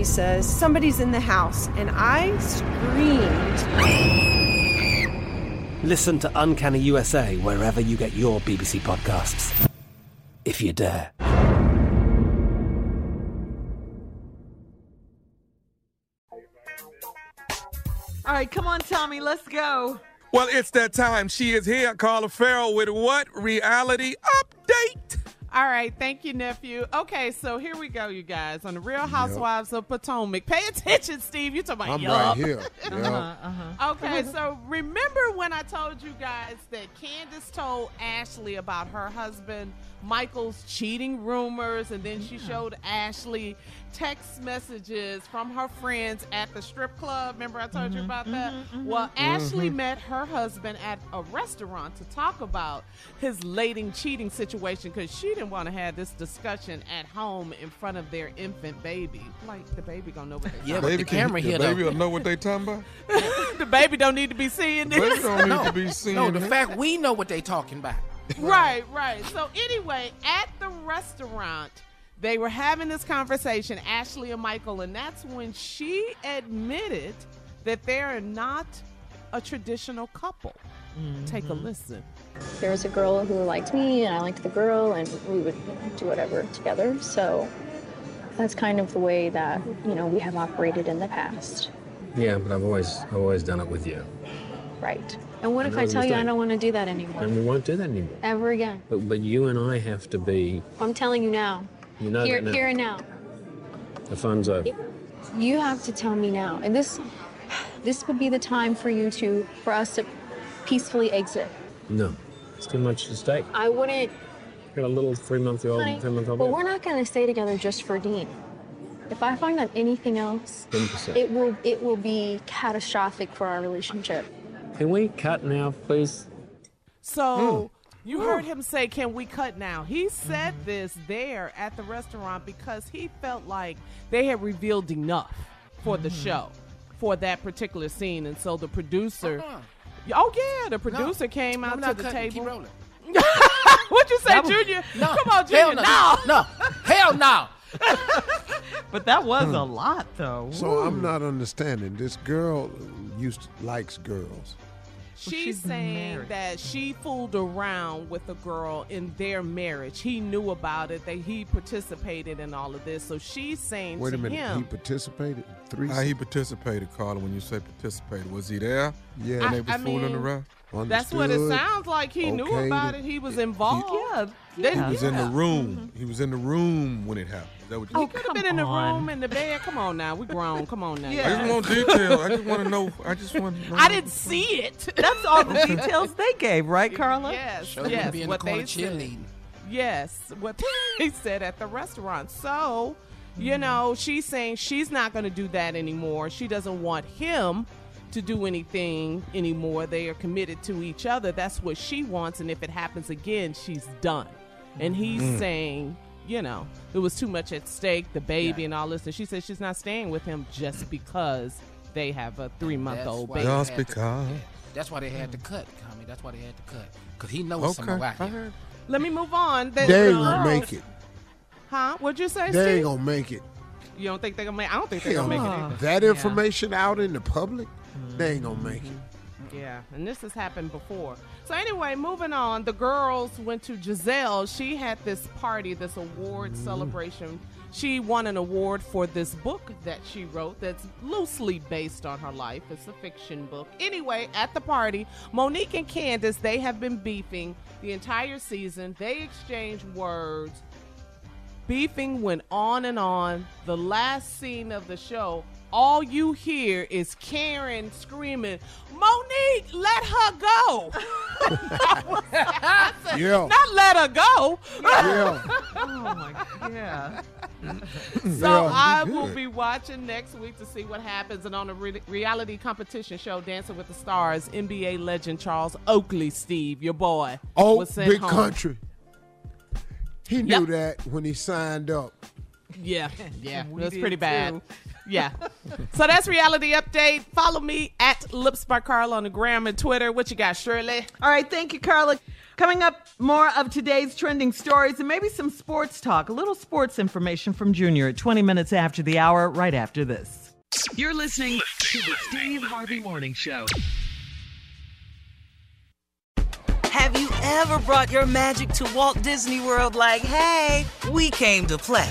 He says, Somebody's in the house, and I screamed. Listen to Uncanny USA wherever you get your BBC podcasts, if you dare. All right, come on, Tommy, let's go. Well, it's that time. She is here, Carla Ferrell, with what? Reality update. All right, thank you, nephew. Okay, so here we go, you guys, on the Real Housewives of Potomac. Pay attention, Steve. You talking about I'm yup. right here. Uh-huh, uh-huh. Okay, so remember when I told you guys that Candiace told Ashley about her husband Michael's cheating rumors, and then she showed Ashley text messages from her friends at the strip club. Remember I told you mm-hmm, about that? Mm-hmm, mm-hmm. Well, Ashley met her husband at a restaurant to talk about his lating cheating situation because she didn't want to have this discussion at home in front of their infant baby. Like the baby gonna know what they Yeah, talking but the camera here, the baby though. will know what they talking about. the baby don't need to be seeing The baby this. don't need No, to be seen. no, the fact we know what they talking about. Right, right. So anyway, at the restaurant, they were having this conversation, Ashley and Michael, and that's when she admitted that they're not a traditional couple. Take a mm-hmm. listen. There was a girl who liked me, and I liked the girl, and we would you know, do whatever together. So that's kind of the way that you know we have operated in the past, Yeah, but I've always I've always done it with you. right? And what if I tell you I don't want to do that anymore, And we won't do that anymore. ever again? But but you and I have to be I'm telling you now, you know here, that now. here and now. the fun's over. You have to tell me now, and this, this would be the time for you to, for us to peacefully exit. No. It's too much at stake. I wouldn't, Got a little three month old honey. three month old But we're not going to stay together just for Dean. If I find out anything else, 10%. it will it will be catastrophic for our relationship. Can we cut now, please? So hmm. you heard him say, Can we cut now? He said this there at the restaurant because he felt like they had revealed enough for the mm-hmm. show, for that particular scene. And so the producer, uh-uh. oh, yeah, the producer came out to the cutting. table. Keep rolling. What'd you say, That was- Junior? No. Come on, Hell Junior. no. No. No. Hell no. but that was hmm. a lot, though. So Woo. I'm not understanding. This girl used likes girls. She's, she's saying married. that she fooled around with a girl in their marriage. He knew about it. That he participated in all of this. So she's saying Wait to a minute. him, He participated. Three. How he participated, Carla? When you say participated, was he there? Yeah. When I- they was I fooling mean, around. That's what it sounds like. He knew about it. it. He was involved. yeah, Then- yeah. He was in the yeah. room. Mm-hmm. He was in the room when it happened. Is that what you He Oh, could have come been in the on. room, in the bed. Come on now, we grown. Come on now. I just want detail. I just want to know. I just want. to know. I didn't see it. That's all the details they gave, right, Carla? Yes, Show yes. be in what the corner they said. cheerleading. Yes, what they said at the restaurant. So, you mm-hmm. know, she's saying she's not going to do that anymore. She doesn't want him to do anything anymore. They are committed to each other. That's what she wants. And if it happens again, she's done. And he's mm-hmm. saying, you know, it was too much at stake, the baby and all this. And she says she's not staying with him just because they have a three month old baby. they Just had to- because. yeah, mm. that's why they had to cut. I mean, that's why they had to cut. Because he knows Okay. something out I heard. Let me move on. The- They ain't the gonna make it. Huh? What'd you say, They ain't gonna make it. You don't think they're gonna make? I don't think they're gonna make it either. That Yeah. information out in the public, Mm-hmm. they ain't gonna make it. Mm-hmm. Yeah, and this has happened before. So anyway, moving on. The girls went to Gizelle. She had this party, this award mm-hmm. celebration. She won an award for this book that she wrote that's loosely based on her life. It's a fiction book. Anyway, at the party, Monique and Candiace, they have been beefing the entire season. They exchange words. Beefing went on and on. The last scene of the show, all you hear is Karen screaming, Monique, let her go. I said, Yeah. Not let her go. Yeah. Oh my, yeah. So Yeah, I you will be watching next week to see what happens. And on the re- reality competition show, Dancing with the Stars, NBA legend Charles Oakley, Steve, your boy, Oh, was sent big home. country. He knew Yep. that when he signed up. Yeah, yeah, We it was pretty bad. too. Yeah. so that's reality update. Follow me at Lips by Carl on the gram and Twitter. What you got, Shirley? All right, thank you, Carla. Coming up, more of today's trending stories and maybe some sports talk. A little sports information from Junior at 20 minutes after the hour, right after this. You're listening to the Steve Harvey Morning Show. Have you ever brought your magic to Walt Disney World like, hey, we came to play?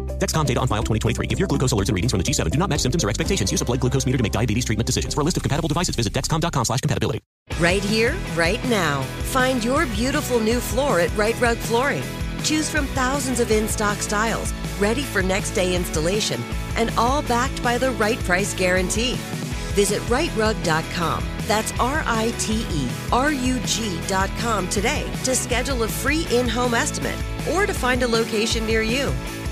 Dexcom data on file 2023. If your glucose alerts and readings from the G7 do not match symptoms or expectations, use a blood glucose meter to make diabetes treatment decisions. For a list of compatible devices, visit dexcom.com slash compatibility. Right here, right now. Find your beautiful new floor at Rite Rug Flooring. Choose from thousands of in stock styles, ready for next day installation, and all backed by the right price guarantee. Visit riterug.com. That's R I T E R U G.com today to schedule a free in home estimate or to find a location near you.